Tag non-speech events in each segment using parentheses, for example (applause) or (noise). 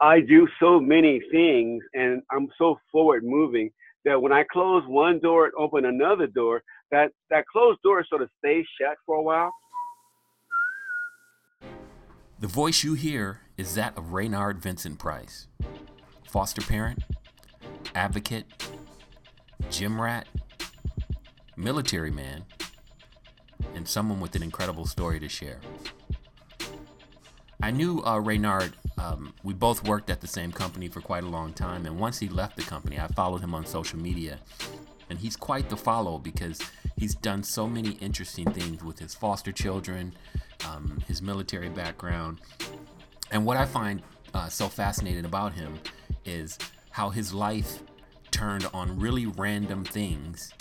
I do so many things and I'm so forward moving that when I close one door and open another door, that, that closed door sort of stays shut for a while. The voice you hear is that of Raynard Vincent Price, foster parent, advocate, gym rat, military man, and someone with an incredible story to share. I knew uh, Raynard. Um, we both worked at the same company for quite a long time, and once he left the company, I followed him on social media, and he's quite the follow because he's done so many interesting things with his foster children, um, his military background, and what I find uh, so fascinating about him is how his life turned on really random things,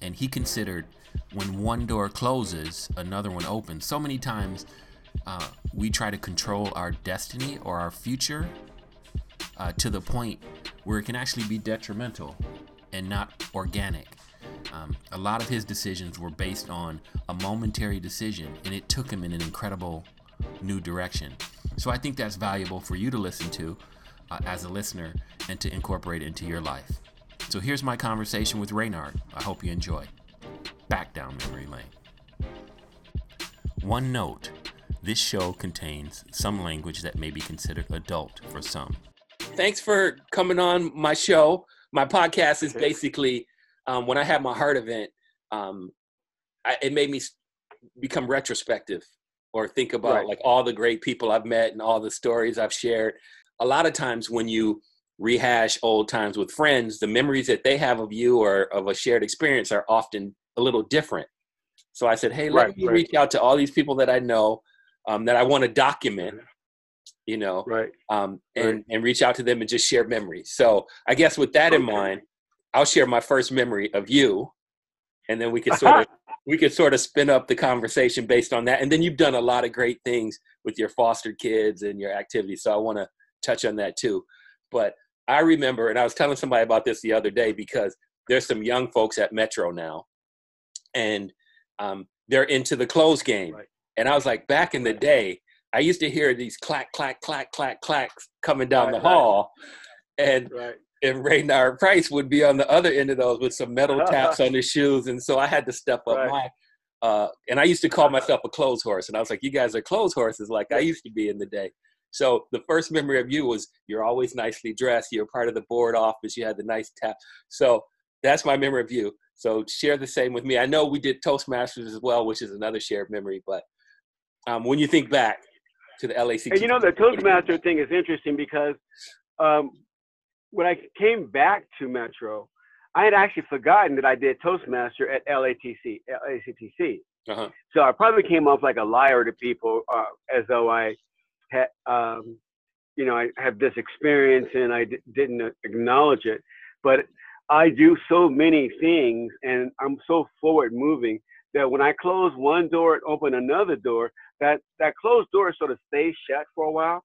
and he considered when one door closes, another one opens. So many times uh, we try to control our destiny or our future uh, to the point where it can actually be detrimental and not organic. Um, a lot of his decisions were based on a momentary decision, and it took him in an incredible new direction. So I think that's valuable for you to listen to uh, as a listener and to incorporate into your life. So here's my conversation with Raynard. I hope you enjoy. Back down memory lane. One note this show contains some language that may be considered adult for some. Thanks for coming on my show. My podcast is basically um, when I had my heart event, um, I, it made me become retrospective or think about right. like all the great people I've met and all the stories I've shared. A lot of times when you rehash old times with friends, the memories that they have of you or of a shared experience are often a little different. So I said, hey, let right, me right. reach out to all these people that I know um, that I want to document, you know, right. Um, and, right. and reach out to them and just share memories. So I guess with that okay. in mind, I'll share my first memory of you, and then we could sort of (laughs) we could sort of spin up the conversation based on that. And then you've done a lot of great things with your foster kids and your activities, so I want to touch on that too. But I remember, and I was telling somebody about this the other day because there's some young folks at Metro now, and um, they're into the clothes game. Right. And I was like, back in the day, I used to hear these clack, clack, clack, clack, clacks coming down right, the hall. And right. and Raynard Price would be on the other end of those with some metal (laughs) taps on his shoes. And so I had to step up right. my uh, and I used to call (laughs) myself a clothes horse. And I was like, you guys are clothes horses like I used to be in the day. So the first memory of you was you're always nicely dressed. You're part of the board office. You had the nice tap. So that's my memory of you. So share the same with me. I know we did Toastmasters as well, which is another shared memory. But um, when you think back to the LAC. And you know, the Toastmaster thing is interesting because um, when I came back to Metro, I had actually forgotten that I did Toastmaster at LATC, LACTC. Uh-huh. So I probably came off like a liar to people, uh, as though I had, um, you know, I have this experience and I d- didn't acknowledge it. But I do so many things and I'm so forward moving that when I close one door and open another door, that that closed door sort of stays shut for a while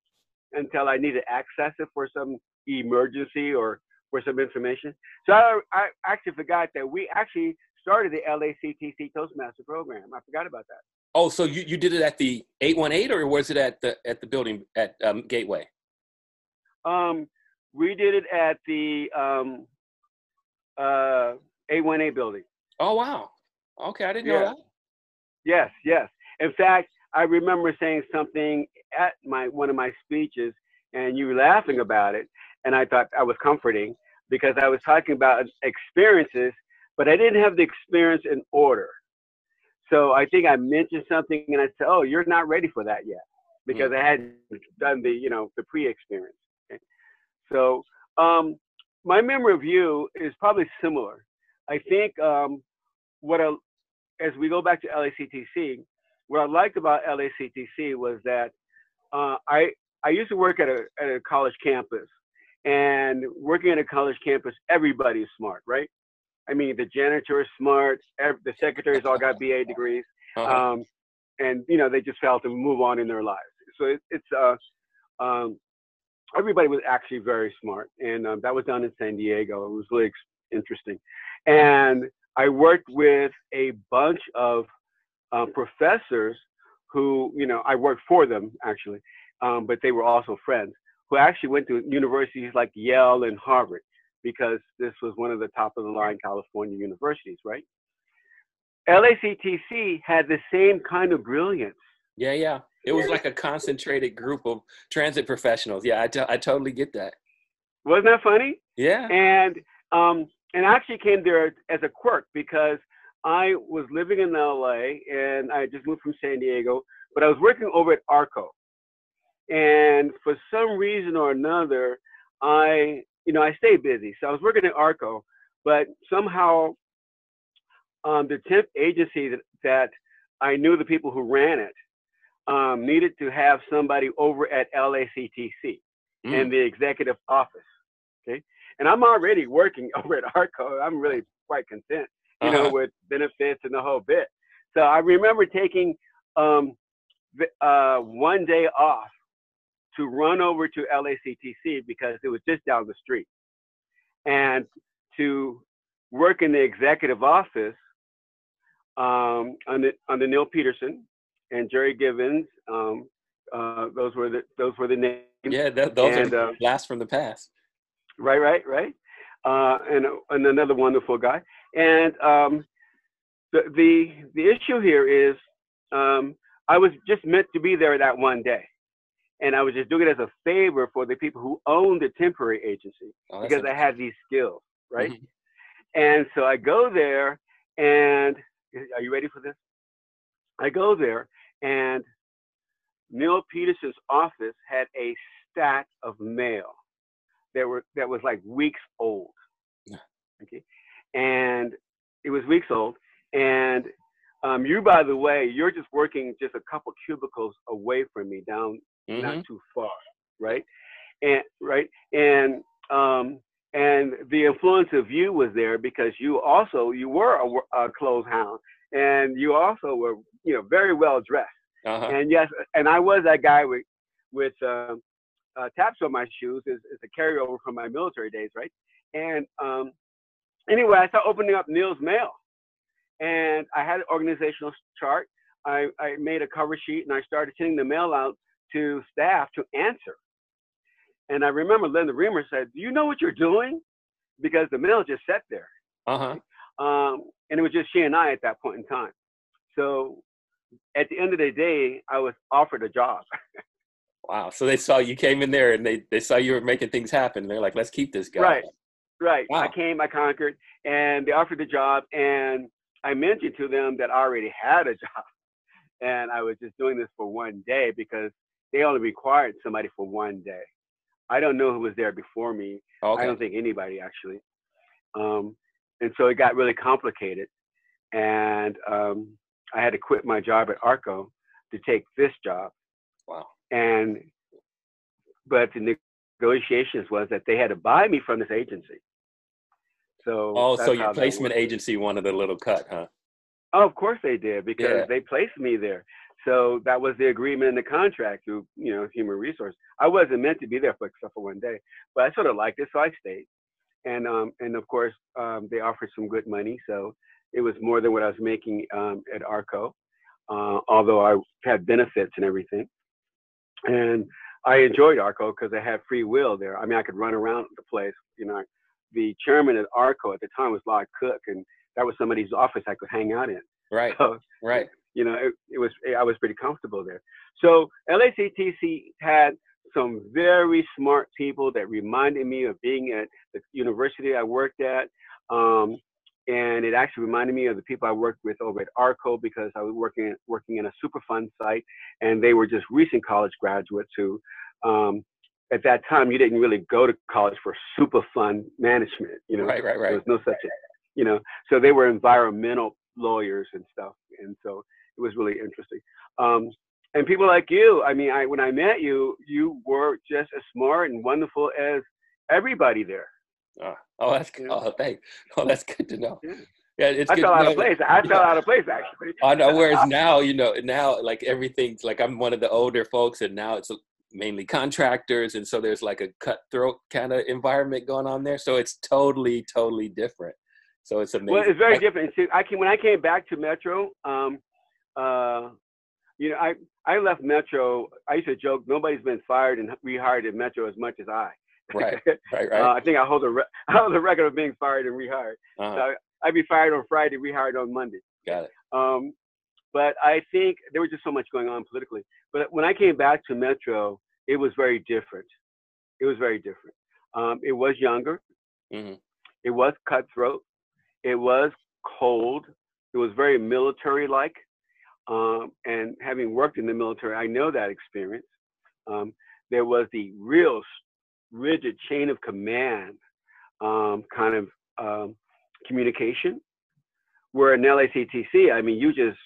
until I need to access it for some emergency or for some information. So I, I actually forgot that we actually started the LACTC Toastmaster program. I forgot about that. Oh, so you, you did it at the 818 or was it at the at the building at um, Gateway? Um, we did it at the um, uh, 818 building. Oh wow. Okay, I didn't yeah. know that. Yes, yes. In fact, I remember saying something at my one of my speeches, and you were laughing about it, and I thought I was comforting because I was talking about experiences, but I didn't have the experience in order. So I think I mentioned something, and I said, "Oh, you're not ready for that yet," because mm. I hadn't done the you know the pre-experience. Okay? So um, my memory of you is probably similar. I think um, what a, as we go back to LACTC, what I liked about LACTC was that uh, I I used to work at a at a college campus, and working at a college campus, everybody's smart, right? I mean, the janitor is smart, every, the secretaries all got BA degrees, uh-huh. um, and you know they just felt to move on in their lives. So it, it's uh, um, everybody was actually very smart, and um, that was done in San Diego. It was really interesting, and I worked with a bunch of uh, professors who, you know, I worked for them actually, um, but they were also friends who actually went to universities like Yale and Harvard because this was one of the top of the line California universities, right? LACTC had the same kind of brilliance. Yeah, yeah. It was like a concentrated group of transit professionals. Yeah, I, t- I totally get that. Wasn't that funny? Yeah. And um, and I actually came there as a quirk because I was living in LA and I just moved from San Diego, but I was working over at Arco. And for some reason or another, I, you know, I stayed busy. So I was working at Arco, but somehow um, the temp agency that, that I knew the people who ran it um, needed to have somebody over at LACTC mm. in the executive office. Okay. And I'm already working (laughs) over at Arco. I'm really quite content, (laughs) you uh-huh. know, with benefits and the whole bit. So I remember taking um, uh, one day off to run over to LACTC because it was just down the street and to work in the executive office um, under, under Neil Peterson and Jerry Givens. Um, uh, those were the those were the names. Yeah, that, those and, are uh, blast from the past. Right, right, right. Uh, and and another wonderful guy. And um, the the the issue here is um, I was just meant to be there that one day and I was just doing it as a favor for the people who owned the temporary agency oh, because I had these skills, right? (laughs) And so I go there, and are you ready for this? I go there, and Neil Peterson's office had a stack of mail that were that was like weeks old. Okay, and it was weeks old, and um, you, by the way, you're just working just a couple cubicles away from me down mm-hmm. not too far, right? And right, and um, and the influence of you was there because you also you were a, a clothes hound, and you also were you know very well dressed. Uh-huh. And yes, and I was that guy with with uh, uh, taps on my shoes is, is a carryover from my military days, right? And um, anyway, I started opening up Neil's mail, and I had an organizational chart. I, I made a cover sheet, and I started sending the mail out to staff to answer. And I remember Linda Reamer said, "Do you know what you're doing?" Because the mail just sat there. Uh huh. Um, and it was just she and I at that point in time. So at the end of the day, I was offered a job. (laughs) wow. So they saw you came in there and they, they saw you were making things happen. They're like, let's keep this guy. Right. Right. Wow. I came, I conquered, and they offered the job. And I mentioned to them that I already had a (laughs) job. And I was just doing this for one day because they only required somebody for one day. I don't know who was there before me. Okay. I don't think anybody actually. Um, and so it got really complicated, and um, I had to quit my job at Arco to take this job. Wow. And but the negotiations was that they had to buy me from this agency. So oh, so your placement agency wanted a little cut, huh? Oh, of course they did because yeah. they placed me there. So that was the agreement in the contract through, you know, human resource. I wasn't meant to be there for except for one day, but I sort of liked it, so I stayed. And um, and of course, um, they offered some good money, so it was more than what I was making um, at Arco, uh, although I had benefits and everything. And I enjoyed Arco because I had free will there. I mean, I could run around the place. You know, the chairman at Arco at the time was Lod Cook, and that was somebody's office I could hang out in. Right. So, right you know, it, it was I was pretty comfortable there. So LACTC had some very smart people that reminded me of being at the university I worked at. Um, and it actually reminded me of the people I worked with over at ARCO because I was working working in a Superfund site, and they were just recent college graduates who, um, at that time, you didn't really go to college for Superfund management. You know, right, right, right. There was no such, thing, you know. So they were environmental lawyers and stuff, and so it was really interesting. Um, and people like you, I mean, I when I met you, you were just as smart and wonderful as everybody there. Oh, oh that's good. (laughs) Oh, thanks. Oh, that's good to know. Yeah. Yeah, it's I fell out of place. I fell (laughs) out of place actually. I know. Whereas (laughs) now, you know, now like everything's like I'm one of the older folks, and now it's mainly contractors, and so there's like a cutthroat kind of environment going on there. So it's totally, totally different. So it's amazing. Well, it's very different. See, I came when I came back to Metro. Um, uh, you know, I I left Metro. I used to joke nobody's been fired and rehired at Metro as much as I. Right, (laughs) right, right. uh, I think I hold a re- (laughs) I hold a record of being fired and rehired. Uh-huh. So I'd be fired on Friday, rehired on Monday. Got it. Um, but I think there was just so much going on politically. But when I came back to Metro, it was very different. It was very different. Um, it was younger. Mhm. It was cutthroat. It was cold. It was very military-like. Um, and having worked in the military, I know that experience. Um, there was the real rigid chain of command um, kind of um, communication. Where in LACTC, I mean, you just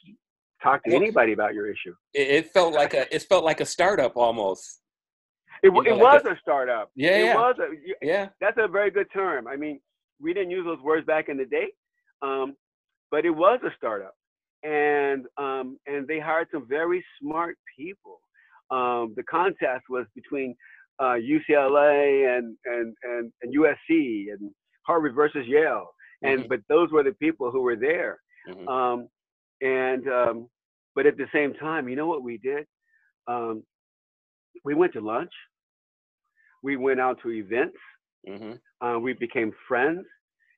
talk to anybody about your issue. It, felt like a it felt like a startup almost. It, You know, it like was a startup. Yeah, it yeah. was a. Yeah. That's a very good term. I mean, we didn't use those words back in the day, um, but it was a startup, and um, and they hired some very smart people. Um, the contest was between uh, UCLA and, and and and USC and Harvard versus Yale, and Mhm. but those were the people who were there. Mhm. Um, and um, but at the same time, you know what we did? Um, we went to lunch. We went out to events. Mhm. Uh, we became friends,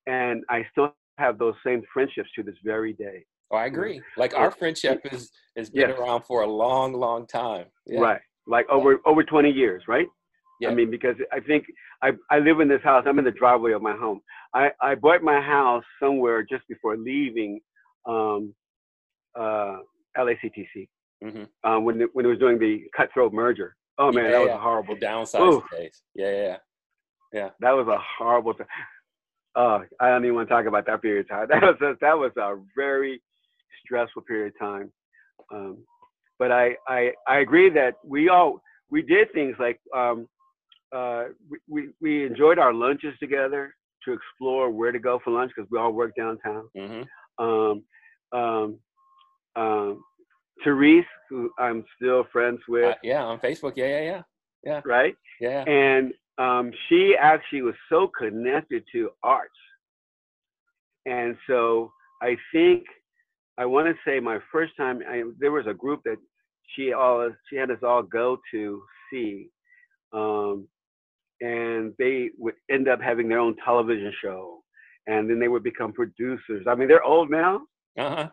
and I still have those same friendships to this very day. Oh, I agree. Like our friendship is has been Yes. around for a long, long time. Yeah. Right, like over over 20 years, right? Yeah. I mean, because I think I I live in this house. I'm in the driveway of my home. I I bought my house somewhere just before leaving um, uh, LACTC Mhm. uh, when it, when it was doing the cutthroat merger. Oh man, Yeah, that was yeah. a horrible. The downside Oof. days. Yeah, yeah. That was a horrible. Th- uh, I don't even want to talk about that period of time. (laughs) That was a, that was a very stressful period of time. Um, but I, I I agree that we all we did things like um, uh, we, we we enjoyed our lunches together to explore where to go for lunch because we all work downtown. hmm Um, um, um, Therese, who I'm still friends with, Uh, yeah, on Facebook. Yeah, yeah, yeah. right? Yeah. and um, she actually was so connected to arts and so i think i want to say my first time I, there was a group that she all she had us all go to see um, and they would end up having their own television show and then they would become producers i mean they're old now Uh huh.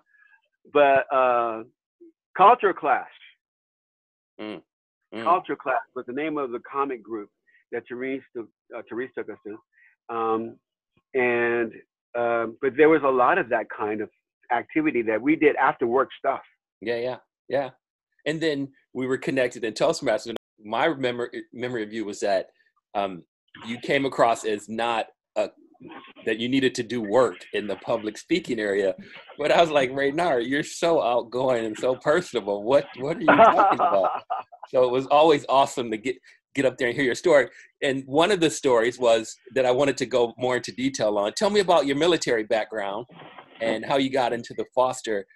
but uh, culture clash Mm. Culture Clash was the name of the comic group that Therese took, uh, Therese took us to, um, and um, but there was a lot of that kind of activity that we did after work stuff. Yeah, yeah, yeah. And then we were connected in Toastmasters. My memory memory of you was that um, you came across as not a that you needed to do work in the public speaking area. But I was like, Raynard, you're so outgoing and so personable. What what are you talking about? (laughs) So it was always awesome to get get up there and hear your story. And one of the stories was that I wanted to go more into detail on. Tell me about your military background and how you got into the foster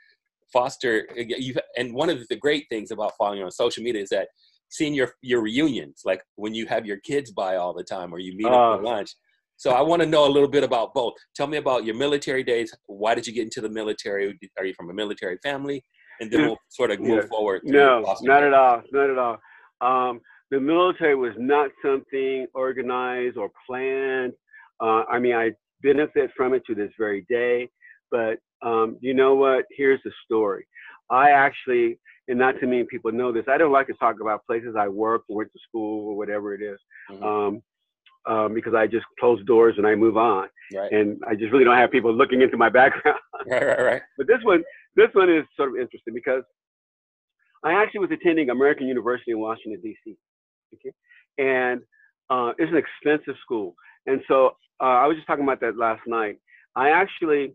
foster you and one of the great things about following you on social media is that seeing your your reunions like when you have your kids by all the time or you meet up for Uh. lunch so i want to know a little bit about both tell me about your military days why did you get into the military are you from a military family and then we'll sort of move Yeah. forward no, foster not at all, not at all. Um, the military was not something organized or planned. Uh, I mean, I benefit from it to this very day. But um, you know what? Here's the story. I actually, and not too many people know this, I don't like to talk about places I work, or went to school, or whatever it is, Mhm. um, um, because I just close doors and I move on, right and I just really don't have people looking into my background. (laughs) right right right But this one, this one is sort of interesting because I actually was attending American University in Washington D.C. Okay, and uh, it's an expensive school, and so uh, I was just talking about that last night. I actually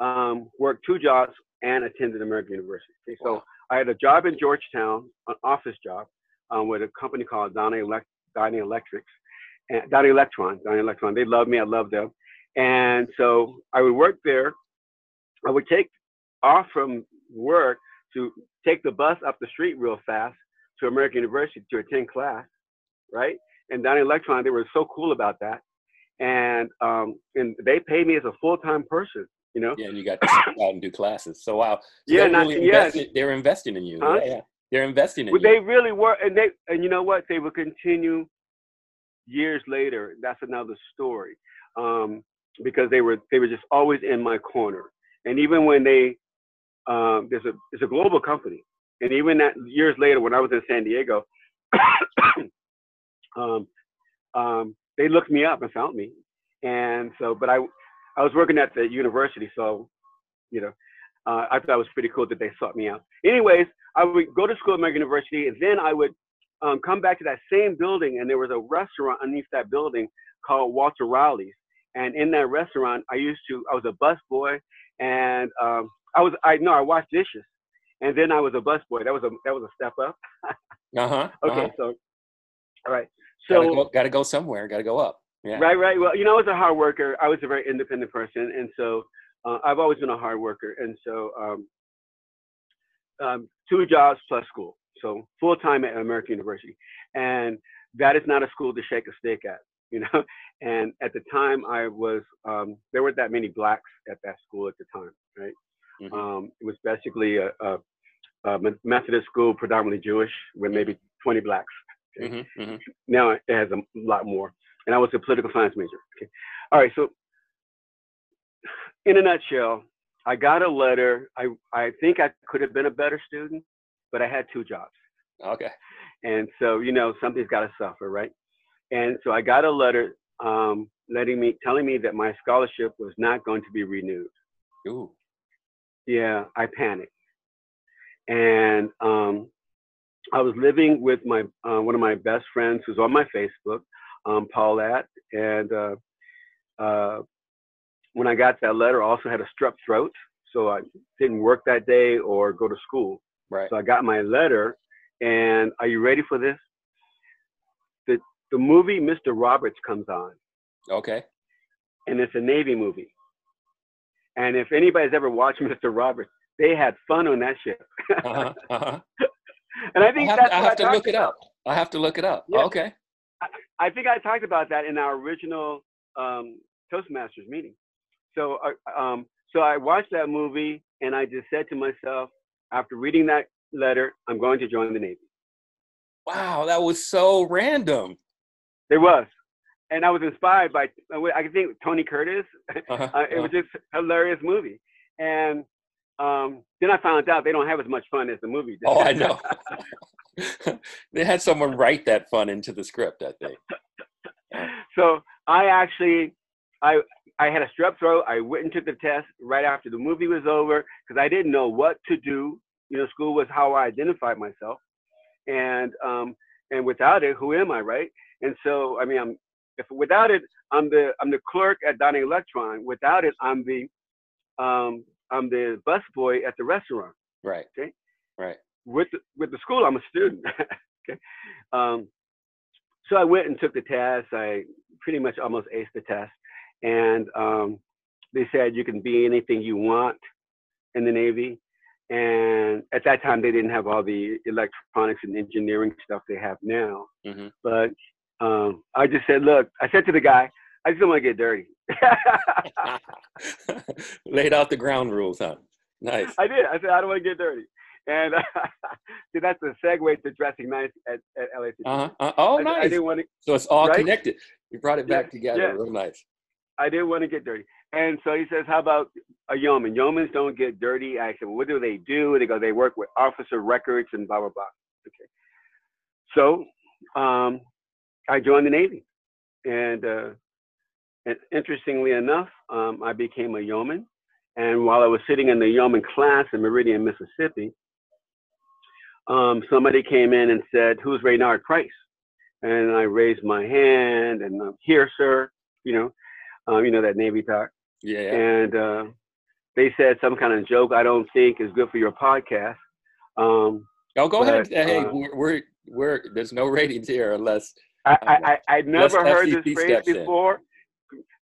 um, worked two jobs and attended American University. Okay, so Wow. I had a job in Georgetown, an office job, um, with a company called Donny, Elect- Donny Electrics, and Dynalectron. Donny Electron. They loved me. I loved them, and so I would work there. I would take off from work to take the bus up the street real fast to American University to attend class, right? And Dynalectron, they were so cool about that, and um, and they paid me as a full time person You know? Yeah, and you got to sit out and do classes. So wow. So Yeah, not- really invested, they're investing in you. Huh? Yeah, yeah. They're investing in Well, you. they really were, and they, and you know what? They would continue years later. That's another story, um, because they were they were just always in my corner. And even when they, um, there's a it's a global company, and even that years later when I was in San Diego, (coughs) um, um, they looked me up and found me. And so, but I I was working at the university, so you know, uh, I thought it was pretty cool that they sought me out. Anyways, I would go to school at American University, and then I would um, come back to that same building, and there was a restaurant underneath that building called Walter Rowley's. And in that restaurant, I used to, I was a bus boy, and um, I was, I know, I washed dishes, and then I was a bus boy. That was a, that was a step up. (laughs) uh-huh. Okay, uh-huh. so, all right, gotta, so go, gotta go somewhere. Gotta go up. Yeah. Right, right. Well, you know, I was a hard worker. I was a very independent person, and so uh, I've always been a hard worker. And so, um, um, two jobs plus school, so full time at American University, and that is not a school to shake a stick at, (laughs) you know. And at the time, I was um, there weren't that many blacks at that school at the time, right? Mhm. Um, it was basically a, a, a Methodist school, predominantly Jewish, with maybe 20 blacks Mhm, mhm. now it has a lot more. And I was a political science major. Okay. All right. So, in a nutshell, I got a letter. I, I think I could have been a better student, but I had two jobs. Okay. And so, you know, something's got to suffer, right? And so I got a letter um, letting me, telling me that my scholarship was not going to be renewed. Ooh. Yeah, I panicked. And um, I was living with my uh, one of my best friends who's on my Facebook, um, Paulette. And uh, uh, when I got that letter, I also had a strep throat, so I didn't work that day or go to school. Right. So I got my letter, and are you ready for this? The the movie Mr. Roberts comes on, Okay. and it's a Navy movie. And if anybody's ever watched (laughs) Mr. Roberts, they had fun on that ship. Uh-huh. Uh-huh. (laughs) and I I think have, that's I what have to look it up. I have to look it up. Yeah. Okay. I think I talked about that in our original um, Toastmasters meeting. So, uh, um, so I watched that movie, and I just said to myself, after reading that letter, I'm going to join the Navy. Wow, that was so random. There was, and I was inspired by I think Tony Curtis. Uh-huh. (laughs) Uh, it was just a hilarious movie, and um, then I found out they don't have as much fun as the movie. did. Oh, I know. (laughs) (laughs) they had someone write that fun into the script, I think. (laughs) so I actually, I I had a strep throat. I went and took the test right after the movie was over because I didn't know what to do. You know, school was how I identified myself, and um, and without it, who am I, right? And so, I mean, I'm if without it, I'm the I'm the clerk at Dynalectron. Without it, I'm the um, I'm the bus boy at the restaurant. Right. Okay. Right. With the, with the school, I'm a student. (laughs) okay. Um, so I went and took the test. I pretty much almost aced the test, and um, they said you can be anything you want in the Navy. And at that time, they didn't have all the electronics and engineering stuff they have now. hmm But um, I just said, look, I said to the guy, I just don't want to get dirty. (laughs) Laid out the ground rules, huh? (laughs) Nice. I did. I said, I don't want to get dirty. And (laughs) see, that's a segue to dressing nice at, at LACC. Uh-huh. Uh, oh, I, I nice. didn't want to. So it's all Right? connected. You brought it Yeah, back together. yeah. Real nice. I didn't want to get dirty. And so he says, "How about a yeoman? Yeomans don't get dirty." I said, well, "What do they do?" They go, "They work with officer records and blah blah blah." Okay. So um, I joined the Navy, and, uh, and interestingly enough, um, I became a yeoman. And while I was sitting in the yeoman class in Meridian, Mississippi, um, somebody came in and said, "Who's Raynard Price?" And I raised my hand and I'm here, sir. You know, um, you know that Navy talk. Yeah. yeah. And uh, they said some kind of joke I don't think is good for your podcast. Um, Oh, go ahead. but, Hey, uh, we're, we're we're there's no ratings here unless I, I, I I'd never heard FCC this phrase steps in. before.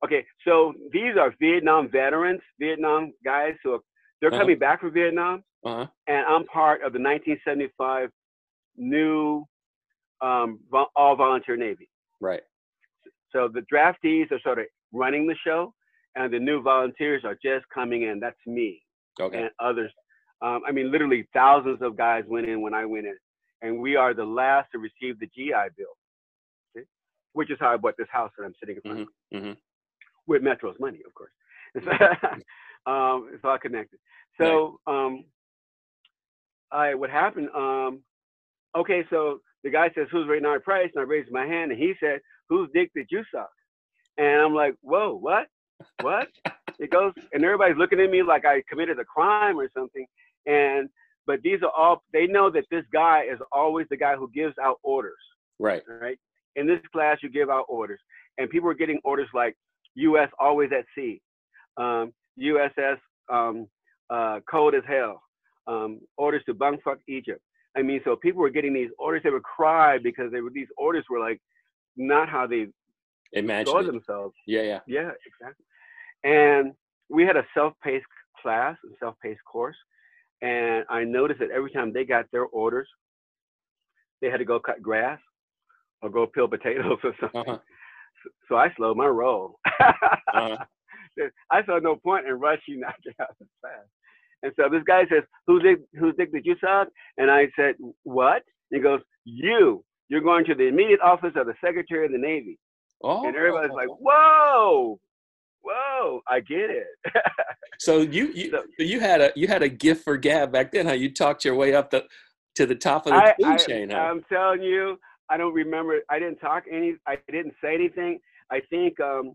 Okay, so these are Vietnam veterans, Vietnam guys who are they're Uh-huh. coming back from Vietnam, uh-huh. and I'm part of the 1975 new um, all volunteer Navy. right. So the draftees are sort of running the show, and the new volunteers are just coming in. That's me Okay. and others. Um, I mean, literally thousands of guys went in when I went in, and we are the last to receive the GI Bill, see? which is how I bought this house that I'm sitting in front of hmm with Metro's money, of course. It's, (laughs) um, it's all connected. So, um, I what happened? Um, okay, so the guy says, "Who's Raynard Price?" And I raised my hand, and he said, who's dick did you suck?" And I'm like, "Whoa, what? What?" it goes, and everybody's looking at me like I committed a crime or something. And but these are all they know that this guy is always the guy who gives out orders Right. right? In this class, you give out orders, and people are getting orders like U.S. always at sea, um, USS um, uh, cold as hell, um, orders to bungfuck Egypt. I mean, so people were getting these orders. They would cry because they were these orders were like not how they Imagine. saw it. themselves. Yeah, yeah. Yeah, exactly. And we had a self-paced class, a self-paced course, and I noticed that every time they got their orders, they had to go cut grass or go peel potatoes (laughs) or something. Uh-huh. So I slowed my roll. Uh-huh. (laughs) I saw no point in rushing (laughs) out to out of class. And so this guy says, "Whose dick, whose dick did you suck?" And I said, "What?" he goes, "You. You're going to the immediate office of the Secretary of the Navy." Oh. And everybody's like, "Whoa, whoa, I get it." (laughs) So you you So- you had a you had a gift for gab back then. How you talked your way up the to the top of the I, food I, chain. Huh? I'm telling you, I don't remember. I didn't talk any. I didn't say anything. I think. Um,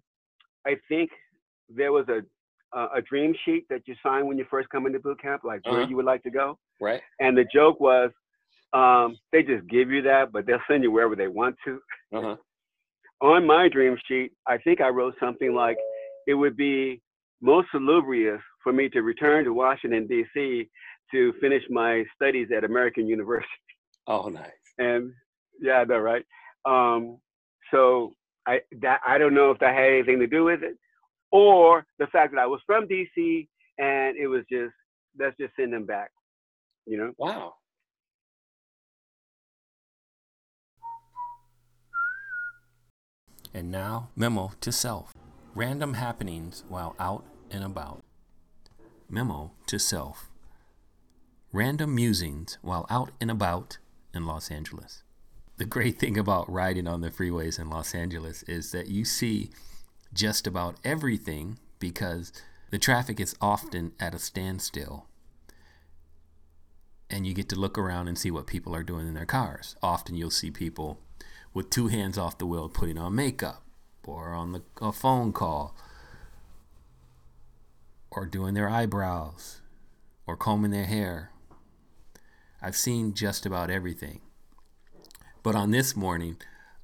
I think there was a a a dream sheet that you sign when you first come into boot camp, like where Uh-huh. you would like to go. right. And the joke was, um, they just give you that, but they'll send you wherever they want to. Uh huh. (laughs) On my dream sheet, I think I wrote something like, it would be most salubrious for me to return to Washington D.C. to finish my studies at American (laughs) University. Oh, nice. and yeah, I know, right? Um, so I that I don't know if that had anything to do with it, or the fact that I was from DC and it was just let's just send them back, you know. Wow. And now, memo to self. Random happenings while out and about. Memo to self. Random musings while out and about in Los Angeles. The great thing about riding on the freeways in Los Angeles is that you see just about everything because the traffic is often at a standstill. And you get to look around and see what people are doing in their cars. Often you'll see people with two hands off the wheel putting on makeup or on the, a phone call or doing their eyebrows or combing their hair. I've seen just about everything. But on this morning,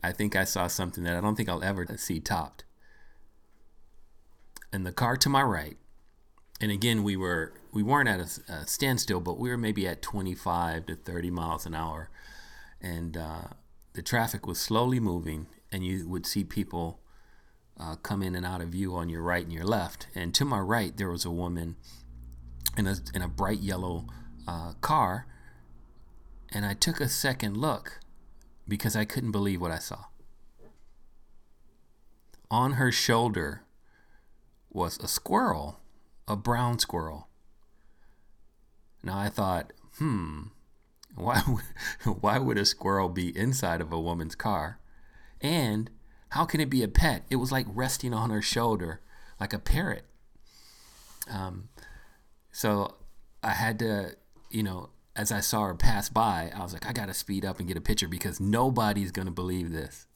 I think I saw something that I don't think I'll ever see topped. In the car to my right, and again we were we weren't at a, a standstill, but we were maybe at 25 to 30 miles an hour, and uh, the traffic was slowly moving, and you would see people uh, come in and out of view on your right and your left. And to my right, there was a woman in a in a bright yellow uh, car, and I took a second look because I couldn't believe what I saw. On her shoulder was a squirrel, a brown squirrel. Now I thought, hmm, why (laughs) would, why would a squirrel be inside of a woman's car? And how can it be a pet? It was like resting on her shoulder, like a parrot. Um, so I had to, you know, as I saw her pass by, I was like, I got to speed up and get a picture because nobody's to believe this. (laughs)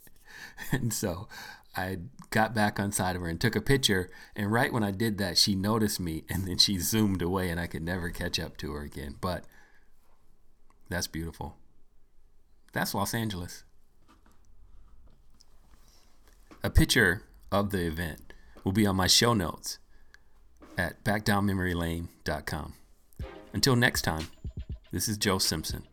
And so I got back on side of her and took a picture. And right when I did that, she noticed me (laughs) and then she zoomed away and I could never catch up to her again. But that's beautiful. That's Los Angeles. A picture of the event will be on my show notes at backdownmemorylane.com. Until next time, this is Joe Simpson.